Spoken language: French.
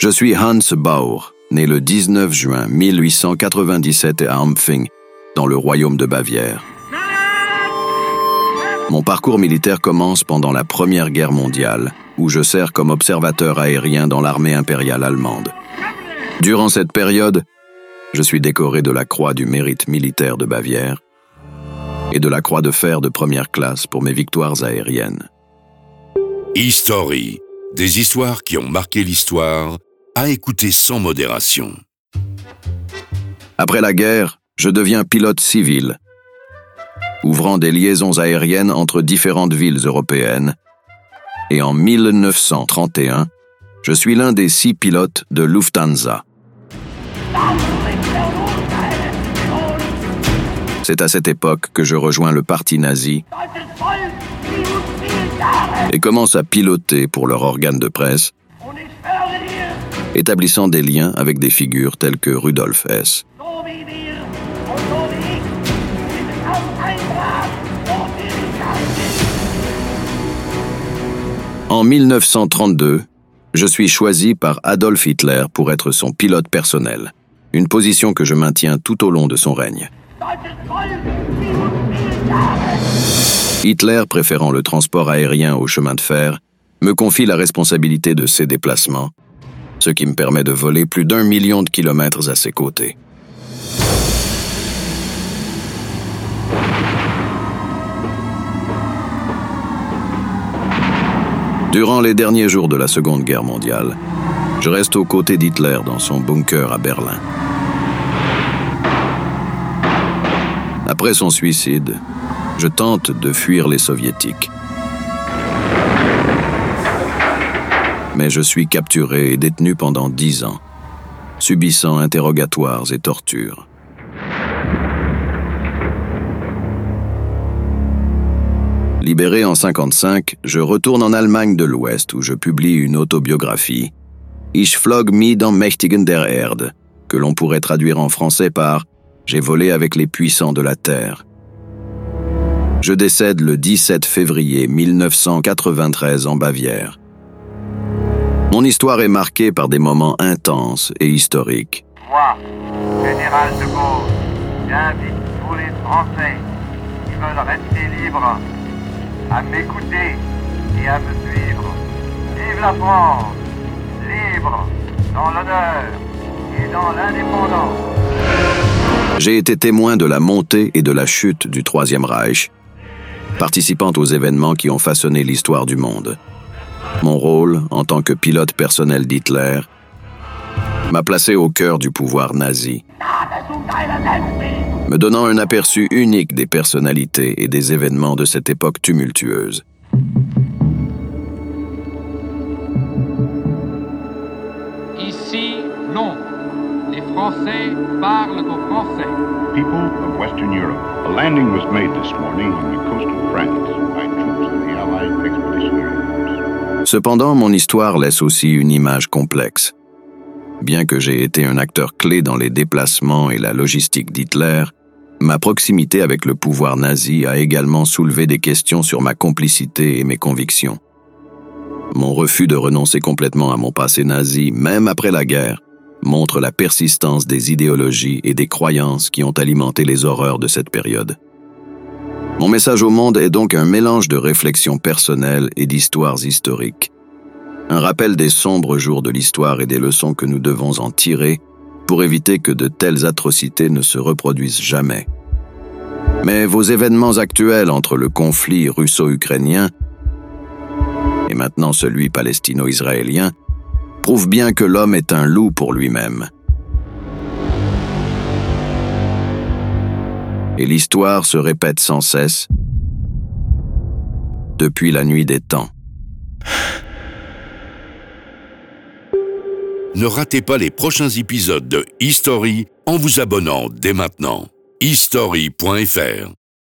Je suis Hans Bauer, né le 19 juin 1897 à Ampfing, dans le royaume de Bavière. Mon parcours militaire commence pendant la Première Guerre mondiale, où je sers comme observateur aérien dans l'armée impériale allemande. Durant cette période, je suis décoré de la Croix du mérite militaire de Bavière et de la Croix de fer de première classe pour mes victoires aériennes. History, des histoires qui ont marqué l'histoire, à écouter sans modération. Après la guerre, je deviens pilote civil, ouvrant des liaisons aériennes entre différentes villes européennes, et en 1931, je suis l'un des six pilotes de Lufthansa. C'est à cette époque que je rejoins le parti nazi et commence à piloter pour leur organe de presse, établissant des liens avec des figures telles que Rudolf Hess. En 1932, je suis choisi par Adolf Hitler pour être son pilote personnel, une position que je maintiens tout au long de son règne. Hitler, préférant le transport aérien au chemin de fer, me confie la responsabilité de ses déplacements, ce qui me permet de voler plus d'un million de kilomètres à ses côtés. Durant les derniers jours de la Seconde Guerre mondiale, je reste aux côtés d'Hitler dans son bunker à Berlin. Après son suicide, je tente de fuir les soviétiques. Mais je suis capturé et détenu pendant dix ans, subissant interrogatoires et tortures. Libéré en 55, je retourne en Allemagne de l'Ouest où je publie une autobiographie, Ich flog mi dans Mächtigen der Erde, que l'on pourrait traduire en français par J'ai volé avec les puissants de la Terre. Je décède le 17 février 1993 en Bavière. Mon histoire est marquée par des moments intenses et historiques. Moi, général de Gaulle, j'invite tous les Français qui veulent rester libres à m'écouter et à me suivre. Vive la France, libre, dans l'honneur et dans l'indépendance. J'ai été témoin de la montée et de la chute du Troisième Reich, participant aux événements qui ont façonné l'histoire du monde. Mon rôle, en tant que pilote personnel d'Hitler, m'a placé au cœur du pouvoir nazi, me donnant un aperçu unique des personnalités et des événements de cette époque tumultueuse. Ici, non. Les Français parlent aux Français. People of Western Europe, a landing was made this morning on the coast of France by troops of the Allied Expeditionary Force. Cependant, mon histoire laisse aussi une image complexe. Bien que j'ai été un acteur clé dans les déplacements et la logistique d'Hitler, ma proximité avec le pouvoir nazi a également soulevé des questions sur ma complicité et mes convictions. Mon refus de renoncer complètement à mon passé nazi, même après la guerre, montre la persistance des idéologies et des croyances qui ont alimenté les horreurs de cette période. Mon message au monde est donc un mélange de réflexions personnelles et d'histoires historiques. Un rappel des sombres jours de l'histoire et des leçons que nous devons en tirer pour éviter que de telles atrocités ne se reproduisent jamais. Mais vos événements actuels entre le conflit russo-ukrainien et maintenant celui palestino-israélien prouvent bien que l'homme est un loup pour lui-même. Et l'histoire se répète sans cesse depuis la nuit des temps. Ne ratez pas les prochains épisodes de History en vous abonnant dès maintenant. history.fr